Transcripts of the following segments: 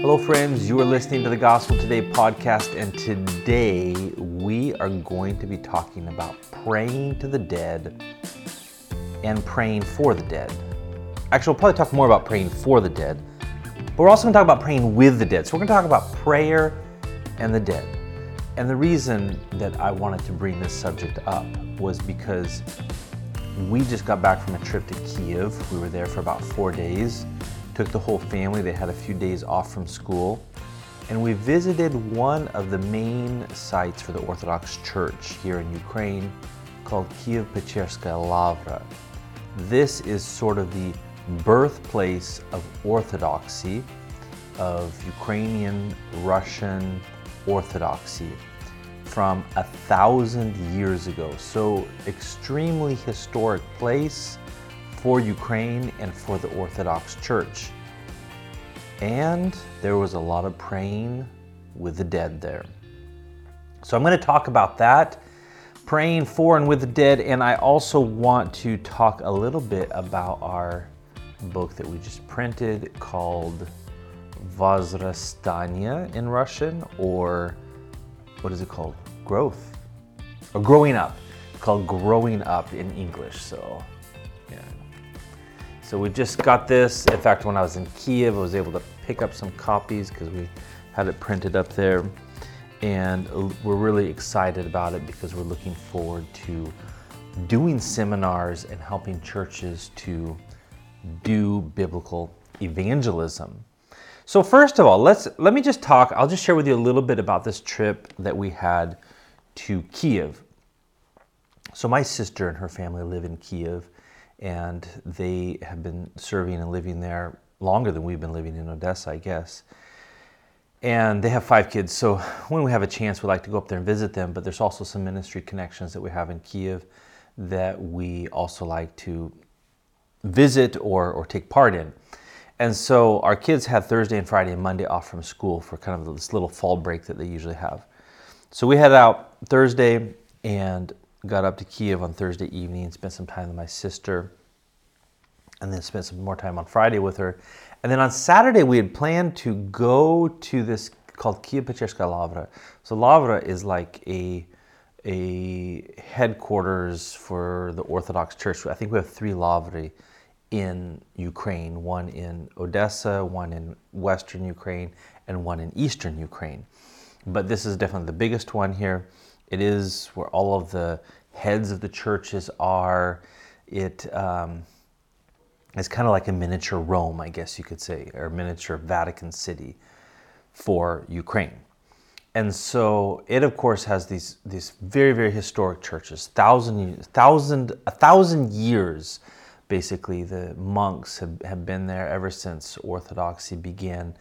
Hello, friends. You are listening to the Gospel Today podcast, and today we are going to be talking about praying to the dead and praying for the dead. Actually, we'll probably talk more about praying for the dead, but we're also going to talk about praying with the dead. So, we're going to talk about prayer and the dead. And the reason that I wanted to bring this subject up was because we just got back from a trip to Kiev. We were there for about four days took the whole family. They had a few days off from school. And we visited one of the main sites for the Orthodox Church here in Ukraine called Kiev Pecherskaya Lavra. This is sort of the birthplace of Orthodoxy, of Ukrainian Russian Orthodoxy from a thousand years ago. So, extremely historic place for Ukraine and for the Orthodox Church. And there was a lot of praying with the dead there. So I'm going to talk about that, praying for and with the dead, and I also want to talk a little bit about our book that we just printed called Vozrastania in Russian, or what is it called? Growth. Or growing up. It's called Growing Up in English. So so we just got this. In fact, when I was in Kiev, I was able to pick up some copies because we had it printed up there. And we're really excited about it because we're looking forward to doing seminars and helping churches to do biblical evangelism. So first of all, let's let me just talk. I'll just share with you a little bit about this trip that we had to Kiev. So my sister and her family live in Kiev, and they have been serving and living there longer than we've been living in Odessa, I guess. And they have five kids, so when we have a chance, we like to go up there and visit them. But there's also some ministry connections that we have in Kiev that we also like to visit or, or take part in. And so our kids had Thursday and Friday and Monday off from school for kind of this little fall break that they usually have. So we head out Thursday and got up to Kiev on Thursday evening, spent some time with my sister, and then spent some more time on Friday with her. And then on Saturday, we had planned to go to this called Kiev Pecherskaya Lavra. So Lavra is like a a headquarters for the Orthodox Church. I think we have three Lavri in Ukraine, one in Odessa, one in western Ukraine, and one in eastern Ukraine. But this is definitely the biggest one here. It is where all of the heads of the churches are. It um, is kind of like a miniature Rome, I guess you could say, or miniature Vatican City for Ukraine. And so it, of course, has these these very very historic churches, thousand thousand a thousand years. Basically, the monks have, have been there ever since Orthodoxy began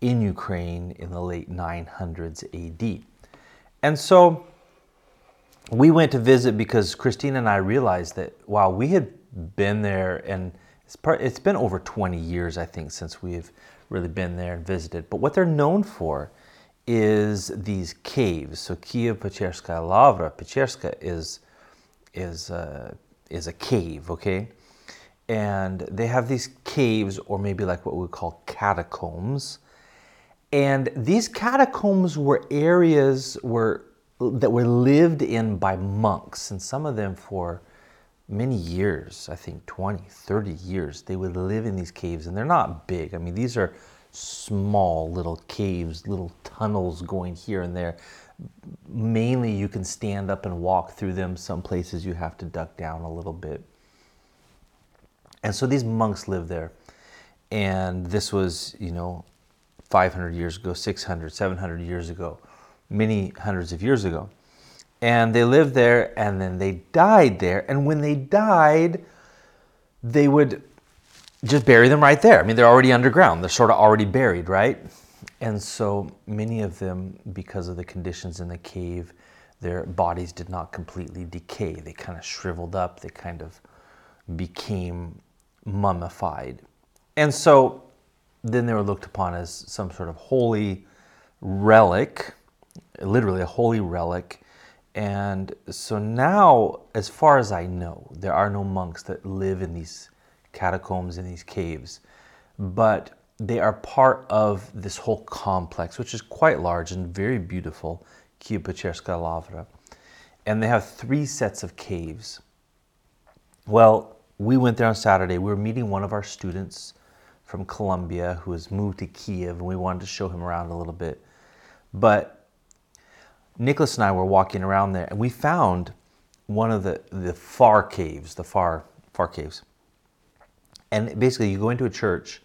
in Ukraine in the late 900s AD. And so we went to visit because Christine and I realized that while we had been there and it's, part, it's been over 20 years, I think, since we've really been there and visited. But what they're known for is these caves. So Kiev Pecherskaya Lavra, Pecherska is is uh, is a cave, okay? And they have these caves, or maybe like what we call catacombs. And these catacombs were areas where that were lived in by monks, and some of them for many years, I think 20, 30 years, they would live in these caves, and they're not big. I mean, these are small little caves, little tunnels going here and there. Mainly, you can stand up and walk through them. Some places you have to duck down a little bit. And so these monks lived there. And this was, you know, 500 years ago, 600, 700 years ago many hundreds of years ago. And they lived there and then they died there. And when they died, they would just bury them right there. I mean, they're already underground, they're sort of already buried, right? And so many of them, because of the conditions in the cave, their bodies did not completely decay. They kind of shriveled up, they kind of became mummified. And so then they were looked upon as some sort of holy relic literally a holy relic. And so now, as far as I know, there are no monks that live in these catacombs, in these caves. But they are part of this whole complex, which is quite large and very beautiful, Kiev-Pecherska Lavra. And they have three sets of caves. Well, we went there on Saturday. We were meeting one of our students from Colombia who has moved to Kiev, and we wanted to show him around a little bit. But Nicholas and I were walking around there, and we found one of the, the far caves, the far far caves. And basically, you go into a church,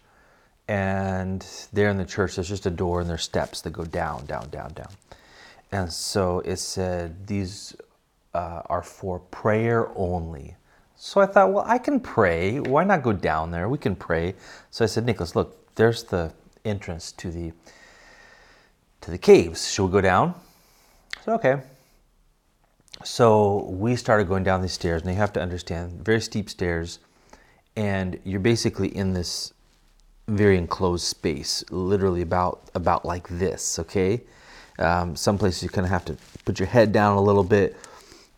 and there in the church, there's just a door and there's steps that go down, down, down, down. And so it said these uh, are for prayer only. So I thought, well, I can pray. Why not go down there? We can pray. So I said, Nicholas, look, there's the entrance to the to the caves. Should we go down? Said, okay. So we started going down these stairs, and you have to understand, very steep stairs, and you're basically in this very enclosed space, literally about about like this. Okay, um, some places you kind of have to put your head down a little bit,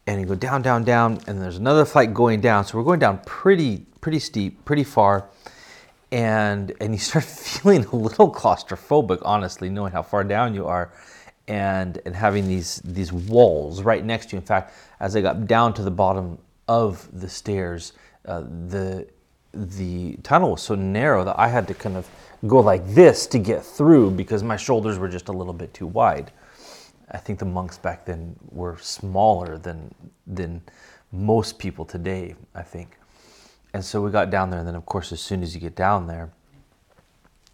and you go down, down, down, and there's another flight going down. So we're going down pretty, pretty steep, pretty far, and and you start feeling a little claustrophobic, honestly, knowing how far down you are, and and having these these walls right next to you. In fact, as I got down to the bottom of the stairs, uh, the the tunnel was so narrow that I had to kind of go like this to get through because my shoulders were just a little bit too wide. I think the monks back then were smaller than than most people today, I think. And so we got down there, and then of course, as soon as you get down there,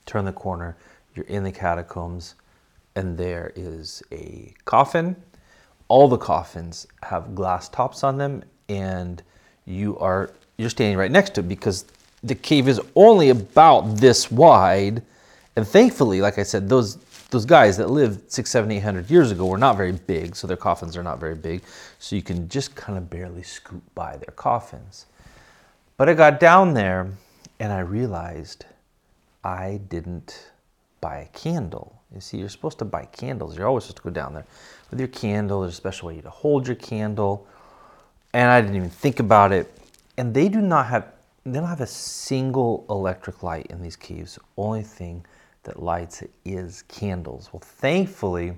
turn the corner, you're in the catacombs, and there is a coffin. All the coffins have glass tops on them, and you are you're standing right next to it because the cave is only about this wide. And thankfully, like I said, those those guys that lived six, seven, eight hundred years ago were not very big, so their coffins are not very big. So you can just kind of barely scoot by their coffins. But I got down there and I realized I didn't buy a candle. You see, you're supposed to buy candles. You're always supposed to go down there with your candle. There's a special way to hold your candle. And I didn't even think about it. And they do not have they don't have a single electric light in these caves. Only thing that lights is candles. Well, thankfully,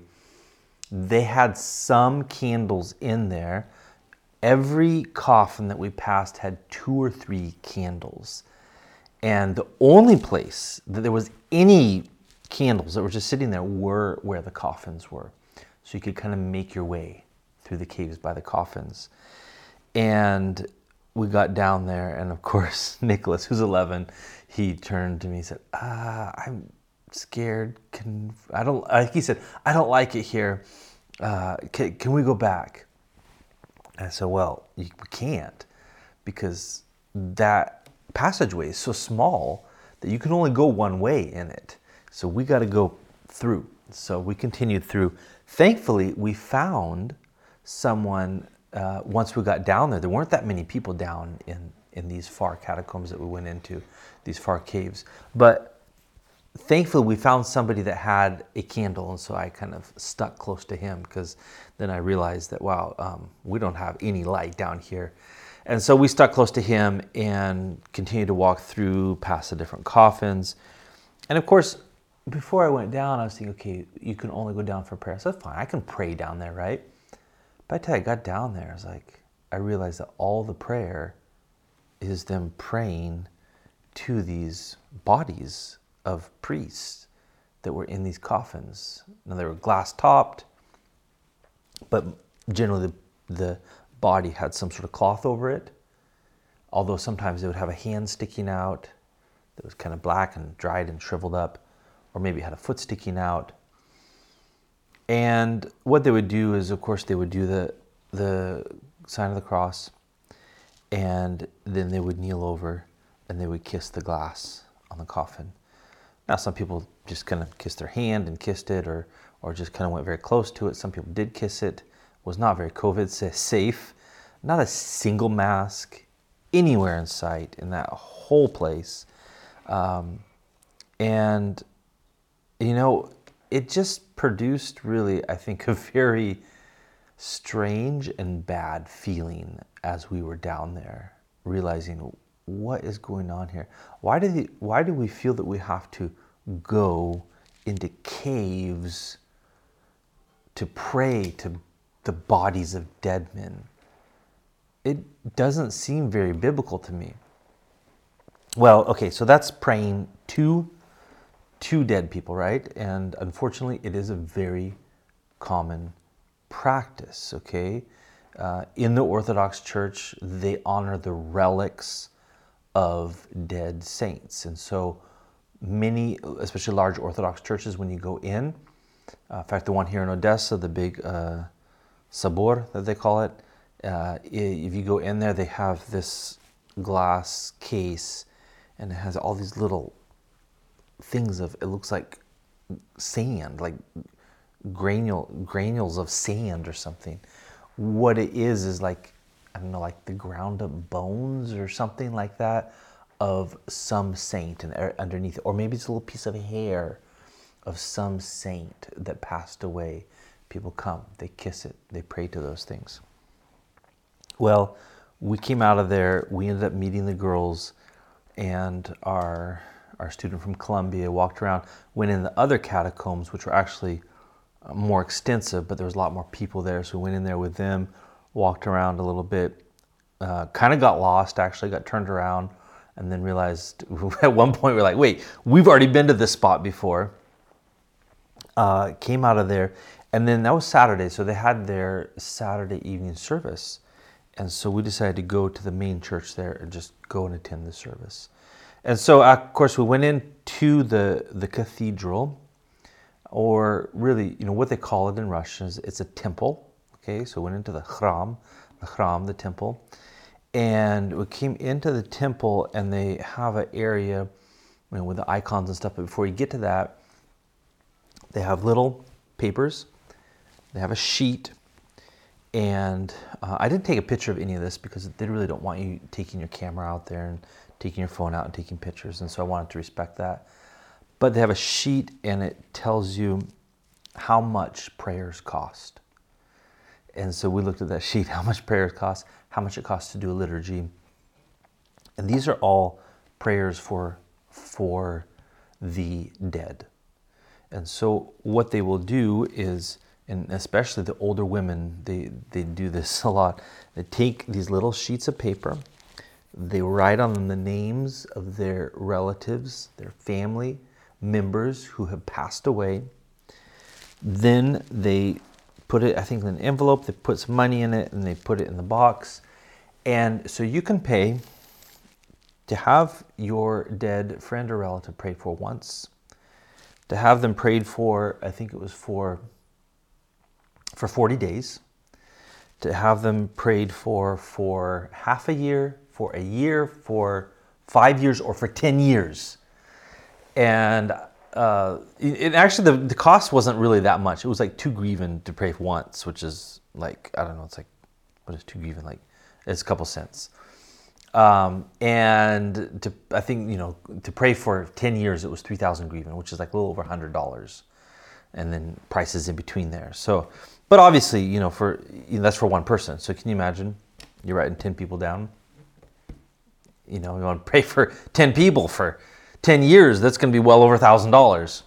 they had some candles in there. Every coffin that we passed had two or three candles. And the only place that there was any candles that were just sitting there were where the coffins were. So you could kind of make your way through the caves by the coffins. And we got down there, and of course, Nicholas, who's 11, he turned to me and said, ah, I'm scared. Can I don't? Like he said, I don't like it here. Uh, can, can we go back? And I said, well, we can't because that passageway is so small that you can only go one way in it. So we got to go through. So we continued through. Thankfully, we found someone uh, once we got down there. There weren't that many people down in in these far catacombs that we went into, these far caves. But thankfully we found somebody that had a candle and so i kind of stuck close to him because then i realized that wow um, we don't have any light down here and so we stuck close to him and continued to walk through past the different coffins and of course before i went down i was thinking okay you can only go down for prayer so fine i can pray down there right but i tell you i got down there i was like i realized that all the prayer is them praying to these bodies of priests that were in these coffins. Now they were glass topped, but generally the, the body had some sort of cloth over it. Although sometimes they would have a hand sticking out that was kind of black and dried and shriveled up, or maybe had a foot sticking out. And what they would do is, of course, they would do the the sign of the cross, and then they would kneel over and they would kiss the glass on the coffin. Now, some people just kind of kissed their hand and kissed it, or or just kind of went very close to it. Some people did kiss it. Was not very COVID safe. Not a single mask anywhere in sight in that whole place. Um, and you know, it just produced really, I think, a very strange and bad feeling as we were down there, realizing what is going on here? Why do, the, why do we feel that we have to go into caves to pray to the bodies of dead men? It doesn't seem very biblical to me. Well, okay, so that's praying to to dead people, right? And unfortunately, it is a very common practice, okay? Uh, in the Orthodox Church, they honor the relics of dead saints. And so many, especially large Orthodox churches, when you go in, uh, in fact, the one here in Odessa, the big uh, Sabor that they call it, uh, if you go in there, they have this glass case and it has all these little things of, it looks like sand, like granule, granules of sand or something. What it is is like, I don't know, like the ground up bones or something like that of some saint and er, underneath. Or maybe it's a little piece of hair of some saint that passed away. People come, they kiss it, they pray to those things. Well, we came out of there, we ended up meeting the girls and our our student from Colombia walked around, went in the other catacombs, which were actually uh, more extensive, but there was a lot more people there. So we went in there with them, walked around a little bit, uh, kind of got lost, actually got turned around, and then realized at one point we are like, wait, we've already been to this spot before. Uh, came out of there, and then that was Saturday, so they had their Saturday evening service. And so we decided to go to the main church there and just go and attend the service. And so, of course, we went into the, the cathedral, or really, you know, what they call it in Russian is it's a temple. Okay, so we went into the khram, the khram, the temple. And we came into the temple, and they have an area you know, with the icons and stuff. But before you get to that, they have little papers, they have a sheet and uh, I didn't take a picture of any of this because they really don't want you taking your camera out there and taking your phone out and taking pictures. And so I wanted to respect that. But they have a sheet and it tells you how much prayers cost. And so we looked at that sheet, how much prayers cost, how much it costs to do a liturgy. And these are all prayers for, for the dead. And so what they will do is and especially the older women, they, they do this a lot. They take these little sheets of paper, they write on them the names of their relatives, their family members who have passed away. Then they put it, I think, in an envelope, they put some money in it, and they put it in the box. And so you can pay to have your dead friend or relative prayed for once, to have them prayed for, I think it was for for 40 days, to have them prayed for for half a year, for a year, for five years, or for 10 years. And uh, it, actually, the, the cost wasn't really that much. It was like two griven to pray once, which is like, I don't know, it's like, what is two griven? Like, it's a couple cents. Um, and to, I think, you know, to pray for 10 years, it was 3,000 griven, which is like a little over $100. And then prices in between there. So but obviously, you know, for you know, that's for one person. So can you imagine? You're writing ten people down. You know, you want to pray for ten people for ten years. That's going to be well over a thousand dollars.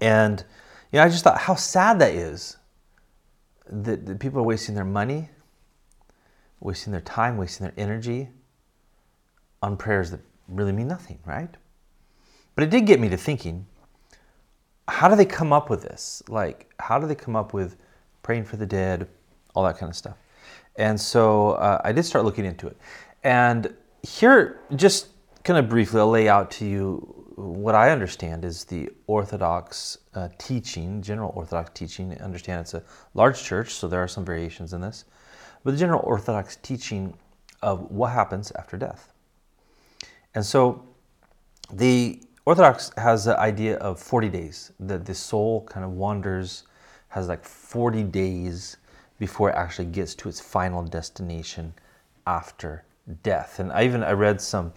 And you know, I just thought how sad that is. That, that people are wasting their money, wasting their time, wasting their energy on prayers that really mean nothing, right? But it did get me to thinking how do they come up with this? Like, how do they come up with praying for the dead, all that kind of stuff? And so uh, I did start looking into it. And here, just kind of briefly, I'll lay out to you what I understand is the Orthodox uh, teaching, general Orthodox teaching. I understand it's a large church, so there are some variations in this. But the general Orthodox teaching of what happens after death. And so the Orthodox has the idea of 40 days, that the soul kind of wanders, has like 40 days before it actually gets to its final destination after death. And I even I read some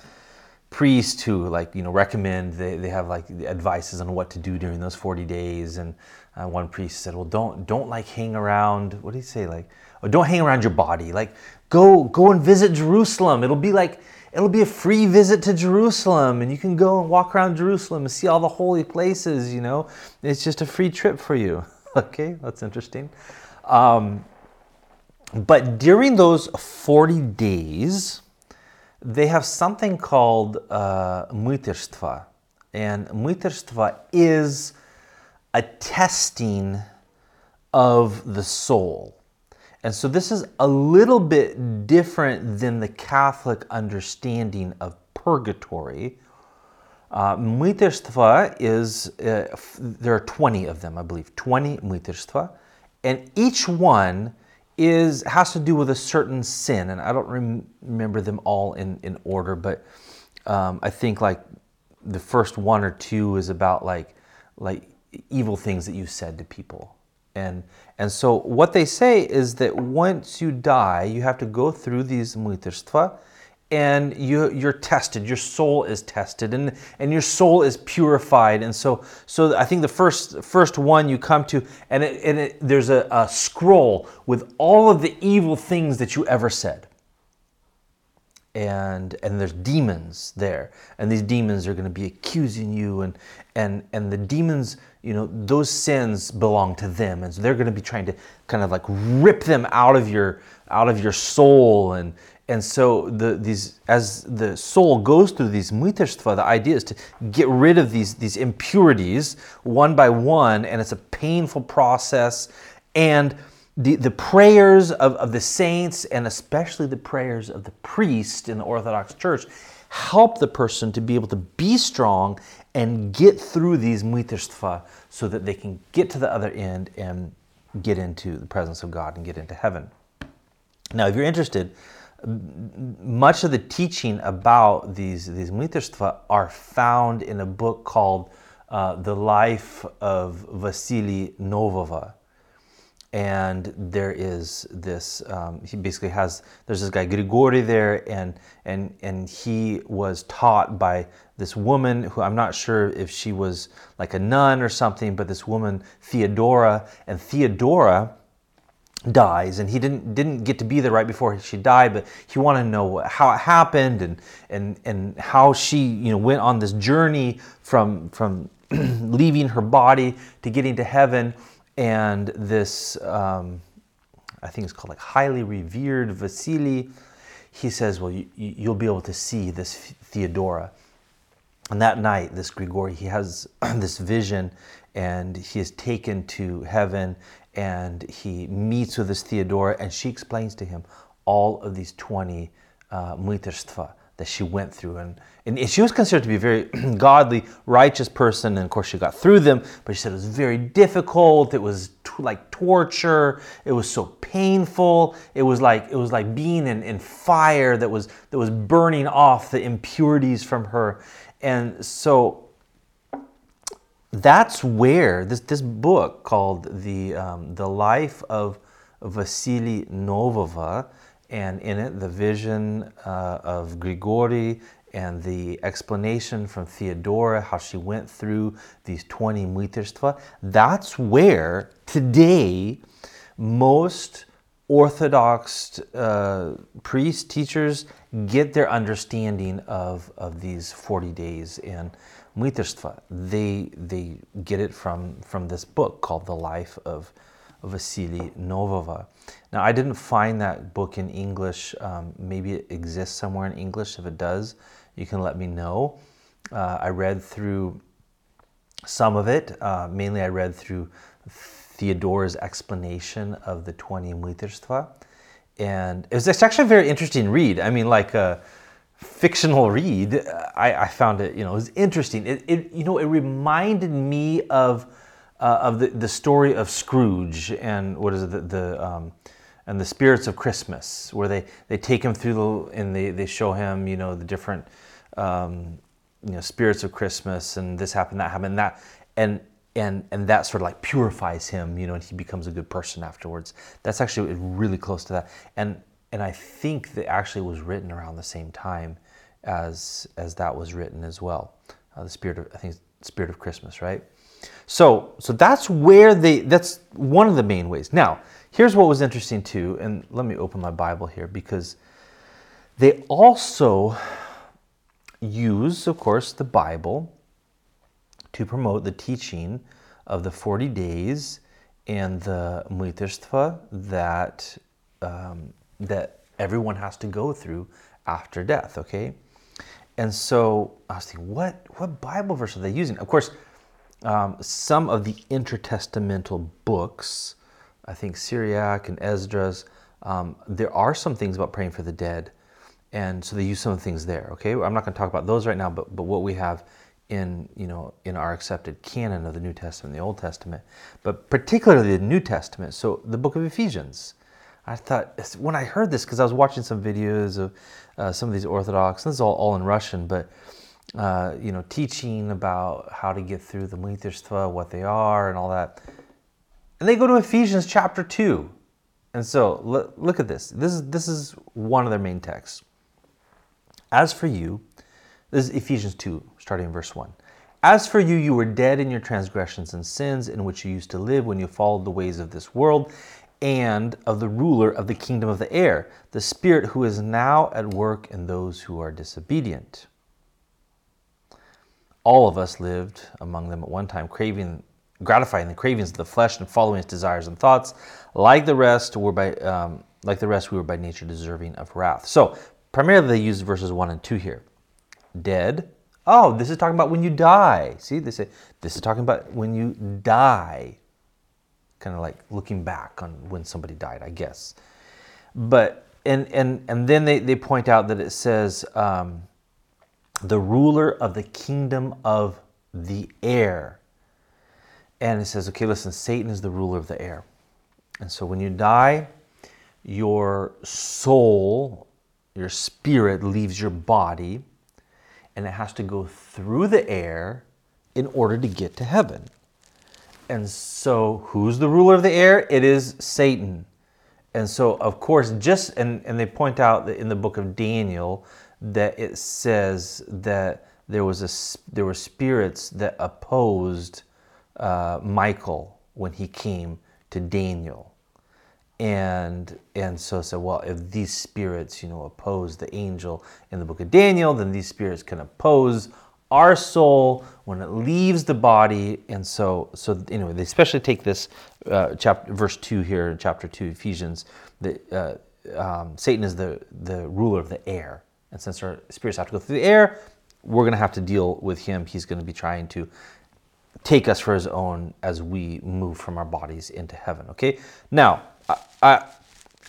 priests who like you know recommend they, they have like advices on what to do during those 40 days and uh, one priest said well don't don't like hang around what do you say like oh, don't hang around your body like go go and visit jerusalem it'll be like it'll be a free visit to Jerusalem, and you can go and walk around Jerusalem and see all the holy places. You know, it's just a free trip for you. okay, that's interesting. Um, but during those 40 days, they have something called uh. And mytarstva is a testing of the soul. And so this is a little bit different than the Catholic understanding of purgatory. Uh, is, uh, there are 20 of them, I believe, 20 mytarstva. And each one is has to do with a certain sin, and I don't rem- remember them all in, in order, but um, I think like the first one or two is about like like evil things that you said to people, and and so what they say is that once you die, you have to go through these mytarstva, and you you're tested. Your soul is tested and and your soul is purified. And so so i think the first first one you come to and it, and it, there's a, a scroll with all of the evil things that you ever said. And and there's demons there and these demons are going to be accusing you and and and the demons you know those sins belong to them. And so they're going to be trying to kind of like rip them out of your out of your soul and and so the, these, as the soul goes through these mytarstva, the idea is to get rid of these, these impurities one by one, and it's a painful process. And the, the prayers of, of the saints, and especially the prayers of the priest in the Orthodox Church, help the person to be able to be strong and get through these mytarstva so that they can get to the other end and get into the presence of God and get into heaven. Now, if you're interested, much of the teaching about these these mytarstva are found in a book called uh, "The Life of Vasily Novova," and there is this. Um, he basically has there's this guy Grigori there, and and and he was taught by this woman who I'm not sure if she was like a nun or something, but this woman Theodora, and Theodora dies and he didn't didn't get to be there right before she died but he wanted to know how it happened and and and how she you know went on this journey from from leaving her body to getting to heaven. And this um, I think it's called like highly revered Vasily he says well you, you'll be able to see this Theodora. And that night this Grigori he has this vision and he is taken to heaven and he meets with this Theodora, and she explains to him all of these 20 uh, that she went through. And, and she was considered to be a very godly, righteous person, and of course she got through them, but she said it was very difficult, it was t- like torture, it was so painful, it was like, it was like being in, in fire that was, that was burning off the impurities from her. And so that's where this, this book called the, um, the Life of Vasily Novova, and in it, the vision uh, of Grigori and the explanation from Theodora, how she went through these 20 mytarstva, that's where today most Orthodox uh, priests, teachers get their understanding of, of these 40 days. And mytarstva. They they get it from from this book called The Life of Vasily Novova. Now I didn't find that book in English. Um, maybe it exists somewhere in English. If it does, you can let me know. Uh, I read through some of it. Uh, mainly, I read through Theodora's explanation of the 20 mytarstva. And it was it's actually a very interesting read. I mean, like, uh, fictional read, I, I, found it, you know, it was interesting. It, it, you know, it reminded me of, uh, of the, the story of Scrooge and what is it, the, the um, and the spirits of Christmas, where they, they take him through the, and they, they show him, you know, the different, um, you know, spirits of Christmas and this happened, that happened, that, and, and, and that sort of like purifies him, you know, and he becomes a good person afterwards. That's actually really close to that. And and I think that actually was written around the same time as as that was written as well. Uh, the spirit of I think spirit of Christmas, right? So so that's where they that's one of the main ways. Now here's what was interesting too, and let me open my Bible here because they also use, of course, the Bible to promote the teaching of the 40 days and the mlitirstva that um, that everyone has to go through after death. Okay, and so I was thinking, what what Bible verse are they using? Of course, um, some of the intertestamental books, I think Sirach and Esdras, um, there are some things about praying for the dead, and so they use some of the things there. Okay, I'm not going to talk about those right now, but but what we have in you know in our accepted canon of the New Testament, the Old Testament, but particularly the New Testament. So the book of Ephesians. I thought when I heard this because I was watching some videos of uh, some of these Orthodox. This is all, all in Russian, but uh, you know, teaching about how to get through the Mlitirstva, what they are, and all that. And they go to Ephesians chapter two, and so look, look at this. This is this is one of their main texts. As for you, this is Ephesians two, starting in verse one. As for you, you were dead in your transgressions and sins in which you used to live when you followed the ways of this world and of the ruler of the kingdom of the air, the Spirit who is now at work in those who are disobedient. All of us lived among them at one time, craving, gratifying the cravings of the flesh and following its desires and thoughts. Like the rest, were by um, like the rest, we were by nature deserving of wrath. So primarily, they use verses one and two here. Dead. Oh, this is talking about when you die. See, they say this is talking about when you die kind of like looking back on when somebody died, I guess. But and and and then they, they point out that it says um, the ruler of the kingdom of the air. And it says, okay, listen, Satan is the ruler of the air. And so when you die, your soul, your spirit leaves your body and it has to go through the air in order to get to heaven. And so, who's the ruler of the air? It is Satan. And so, of course, just, and, and they point out that in the book of Daniel that it says that there was a, there were spirits that opposed uh, Michael when he came to Daniel. And and so said, well, if these spirits, you know, oppose the angel in the book of Daniel, then these spirits can oppose our soul when it leaves the body. And so so anyway they especially take this uh, chapter verse 2 here in chapter 2 ephesians that uh, um, satan is the the ruler of the air. And since our spirits have to go through the air we're going to have to deal with him. He's going to be trying to take us for his own as we move from our bodies into heaven okay? Now i i,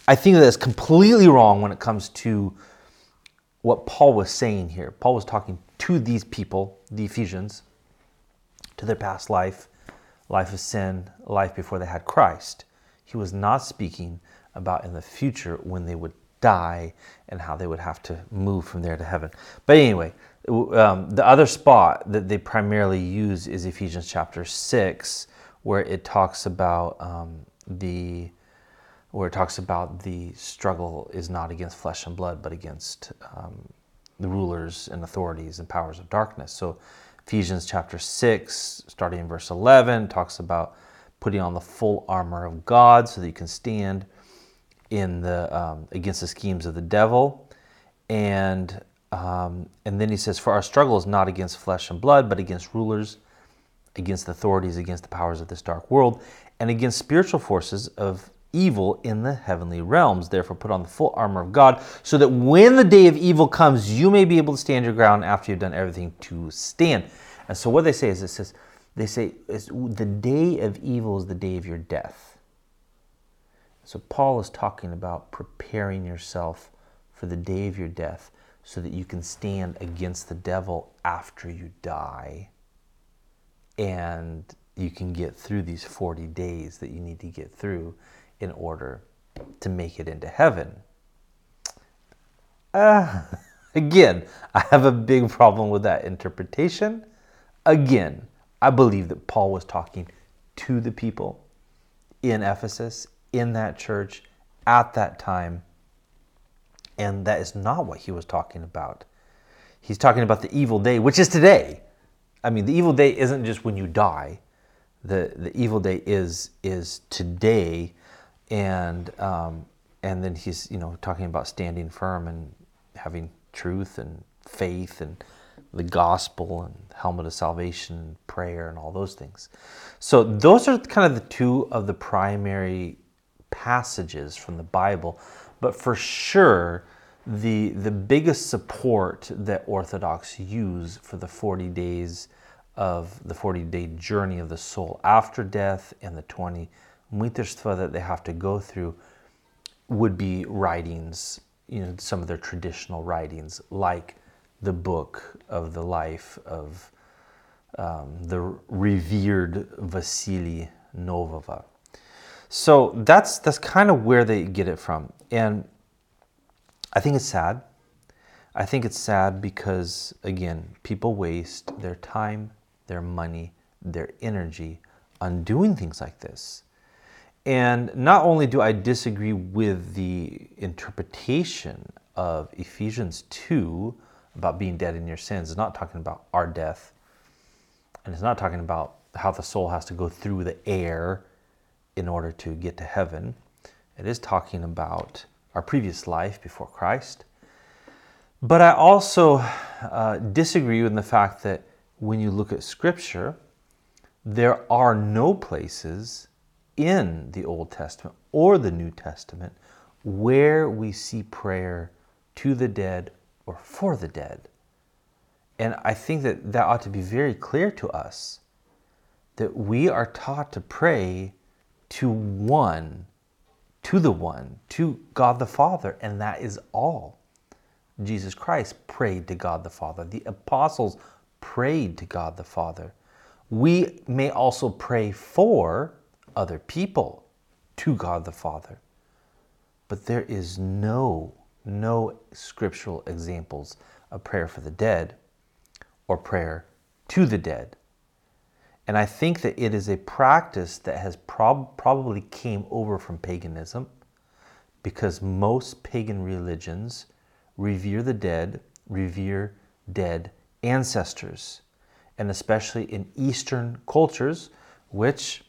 I think that is completely wrong when it comes to what paul was saying here. Paul was talking to these people, the Ephesians, to their past life, life of sin, life before they had Christ. He was not speaking about in the future when they would die and how they would have to move from there to heaven. But anyway, um, the other spot that they primarily use is Ephesians chapter 6, where it talks about um, the where it talks about the struggle is not against flesh and blood, but against um, the rulers and authorities and powers of darkness. So Ephesians chapter 6, starting in verse 11, talks about putting on the full armor of God so that you can stand in the um, against the schemes of the devil. And um, and then he says, For our struggle is not against flesh and blood, but against rulers, against authorities, against the powers of this dark world, and against spiritual forces of evil in the heavenly realms. Therefore, put on the full armor of God, so that when the day of evil comes, you may be able to stand your ground after you've done everything to stand. And so, what they say is, it says, they say, the day of evil is the day of your death. So, Paul is talking about preparing yourself for the day of your death so that you can stand against the devil after you die. And you can get through these 40 days that you need to get through in order to make it into heaven. Uh, again, I have a big problem with that interpretation. Again, I believe that Paul was talking to the people in Ephesus, in that church, at that time. And that is not what he was talking about. He's talking about the evil day, which is today. I mean, the evil day isn't just when you die. The, the evil day is, is today and um, and then he's you know talking about standing firm and having truth and faith and the gospel and helmet of salvation, and prayer, and all those things. So those are kind of the two of the primary passages from the Bible. But for sure, the the biggest support that Orthodox use for the 40 days of the 40 day journey of the soul after death and the 20 mytarstva that they have to go through would be writings, you know, some of their traditional writings, like the book of the life of um, the revered Vasily Novava. So that's that's kind of where they get it from, and I think it's sad. I think it's sad because again, people waste their time, their money, their energy on doing things like this. And not only do I disagree with the interpretation of Ephesians 2 about being dead in your sins, it's not talking about our death, and it's not talking about how the soul has to go through the air in order to get to heaven. It is talking about our previous life before Christ. But I also uh, disagree with the fact that when you look at Scripture, there are no places in the Old Testament or the New Testament where we see prayer to the dead or for the dead. And I think that that ought to be very clear to us that we are taught to pray to one, to the one, to God the Father, and that is all. Jesus Christ prayed to God the Father. The apostles prayed to God the Father. We may also pray for other people to God the Father. But there is no, no scriptural examples of prayer for the dead or prayer to the dead. And I think that it is a practice that has prob- probably came over from paganism because most pagan religions revere the dead, revere dead ancestors, and especially in Eastern cultures, which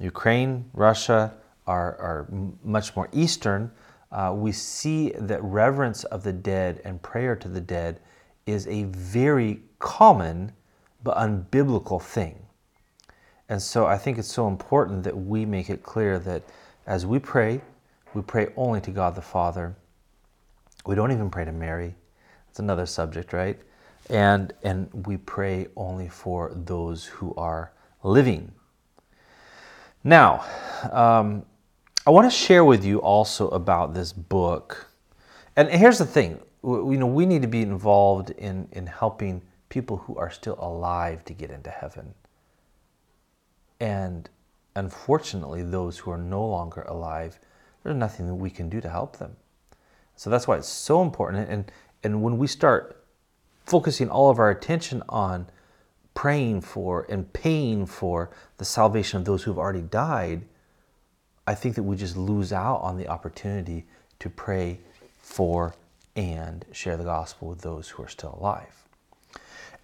Ukraine, Russia are, are much more Eastern, uh, we see that reverence of the dead and prayer to the dead is a very common but unbiblical thing. And so I think it's so important that we make it clear that as we pray, we pray only to God the Father. We don't even pray to Mary. That's another subject, right? and and we pray only for those who are living. Now, um, I want to share with you also about this book. And here's the thing: you know, we need to be involved in in helping people who are still alive to get into heaven. And unfortunately, those who are no longer alive, there's nothing that we can do to help them. So that's why it's so important. And and when we start focusing all of our attention on praying for and paying for the salvation of those who've already died, I think that we just lose out on the opportunity to pray for and share the gospel with those who are still alive.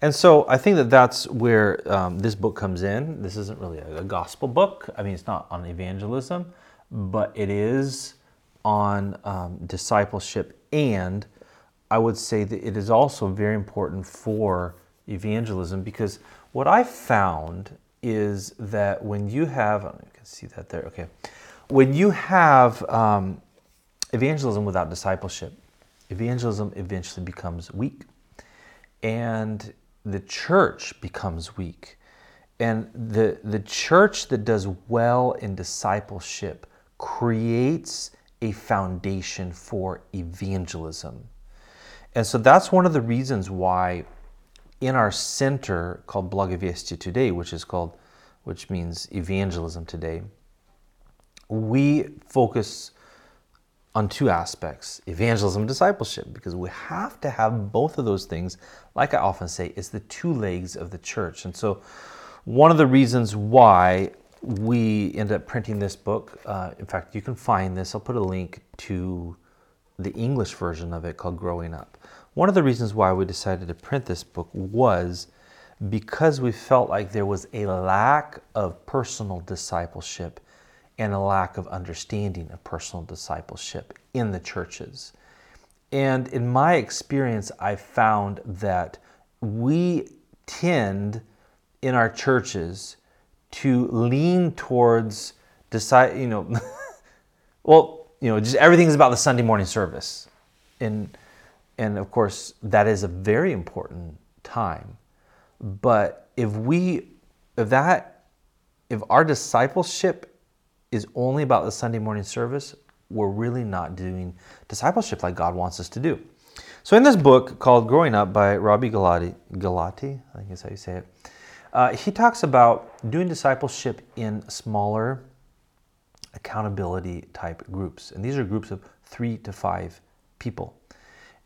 And so I think that that's where um, this book comes in. This isn't really a, gospel book. I mean, it's not on evangelism, but it is on um, discipleship and I would say that it is also very important for evangelism because what I found is that when you have, you can see that there, okay. When you have um, evangelism without discipleship, evangelism eventually becomes weak and the church becomes weak. And the, the church that does well in discipleship creates a foundation for evangelism. And so that's one of the reasons why in our center called Blagoviesti today, which is called, which means evangelism today, we focus on two aspects evangelism discipleship because we have to have both of those things. Like i often say it's the two legs of the church. And so one of the reasons why we end up printing this book uh, in fact you can find this. I'll put a link to the english version of it called growing up one of the reasons why we decided to print this book was because we felt like there was a lack of personal discipleship and a lack of understanding of personal discipleship in the churches. And in my experience, I found that we tend in our churches to lean towards decide, you know, well, you know, just everything's about the Sunday morning service. And and of course, that is a very important time. But if we if that if our discipleship is only about the Sunday morning service, we're really not doing discipleship like God wants us to do. So in this book called Growing Up by Robby Galati, Gallaty I think is how you say it, uh, he talks about doing discipleship in smaller accountability type groups. And these are groups of three to five people.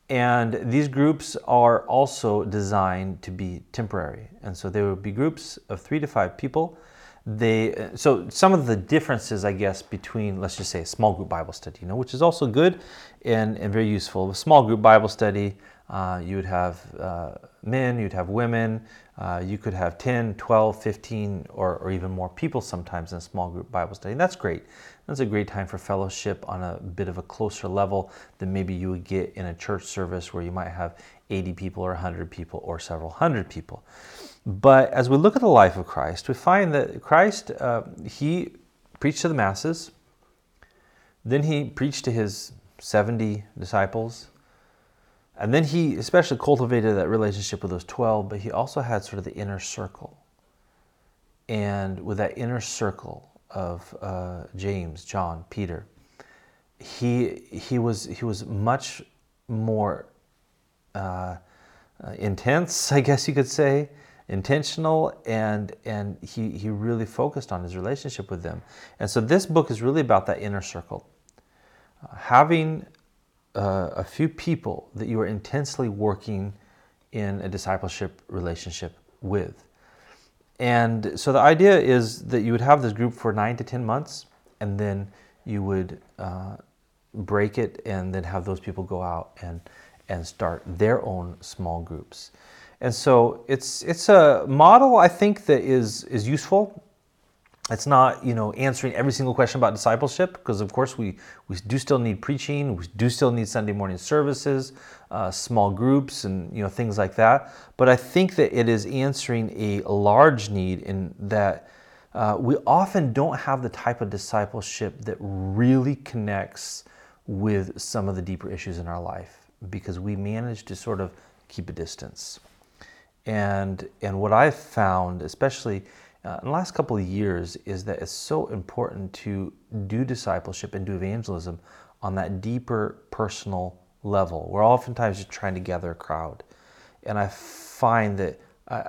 And these groups are also designed to be temporary. And so there will be groups of three to five people. They, so some of the differences, I guess, between, let's just say, a small group Bible study, you know, which is also good and, and very useful. A small group Bible study, uh, you would have uh, men, you'd have women, uh, you could have 10, 12, 15, or, or even more people sometimes in a small group Bible study. And that's great. That's a great time for fellowship on a bit of a closer level than maybe you would get in a church service where you might have 80 people or 100 people or several hundred people. But as we look at the life of Christ, we find that Christ, uh, he preached to the masses, then he preached to his 70 disciples, and then he especially cultivated that relationship with those 12, but he also had sort of the inner circle. And with that inner circle, of uh, James, John, Peter, he he was he was much more uh, uh, intense, I guess you could say, intentional, and and he he really focused on his relationship with them. And so this book is really about that inner circle, uh, having a few people that you are intensely working in a discipleship relationship with. And so the idea is that you would have this group for nine to 10 months, and then you would uh, break it and then have those people go out and, and start their own small groups. And so it's, it's a model I think that is, is useful it's not you know answering every single question about discipleship because of course we we do still need preaching we do still need sunday morning services uh, small groups and you know things like that. But i think that it is answering a large need in that uh, we often don't have the type of discipleship that really connects with some of the deeper issues in our life because we manage to sort of keep a distance. And and what i've found especially uh, in the last couple of years is that it's so important to do discipleship and do evangelism on that deeper personal level. We're oftentimes just trying to gather a crowd, and I find that uh,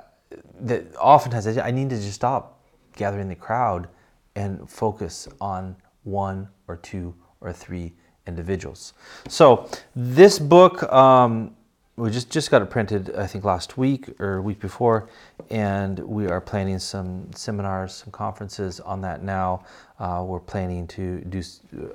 that oftentimes I need to just stop gathering the crowd and focus on one or two or three individuals. So this book. Um, we just just got it printed i think last week or week before and we are planning some seminars some conferences on that now uh, we're planning to do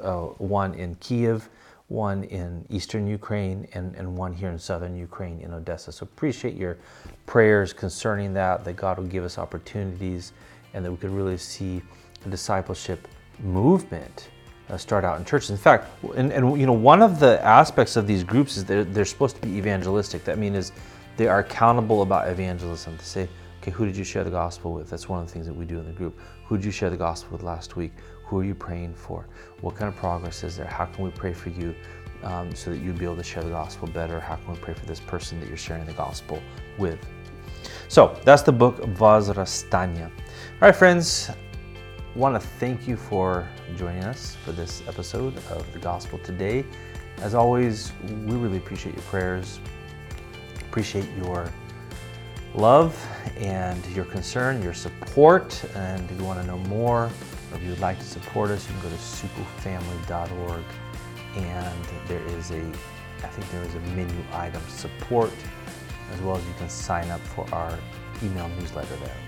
uh, one in kiev one in eastern ukraine and, and one here in southern ukraine in odessa so appreciate your prayers concerning that that god will give us opportunities and that we could really see a discipleship movement uh, start out in churches. In fact, and, and you know, one of the aspects of these groups is they're, they're supposed to be evangelistic. That means they are accountable about evangelism to say, Okay, who did you share the gospel with? That's one of the things that we do in the group. Who did you share the gospel with last week? Who are you praying for? What kind of progress is there? How can we pray for you um, so that you'd be able to share the gospel better? How can we pray for this person that you're sharing the gospel with? So that's the book Vajrastanya. All right, friends, want to thank you for joining us for this episode of the Gospel Today. As always, we really appreciate your prayers, appreciate your love and your concern, your support. And if you want to know more or if you would like to support us, you can go to supufamily.org and there is a, I think there is a menu item support as well as you can sign up for our email newsletter there.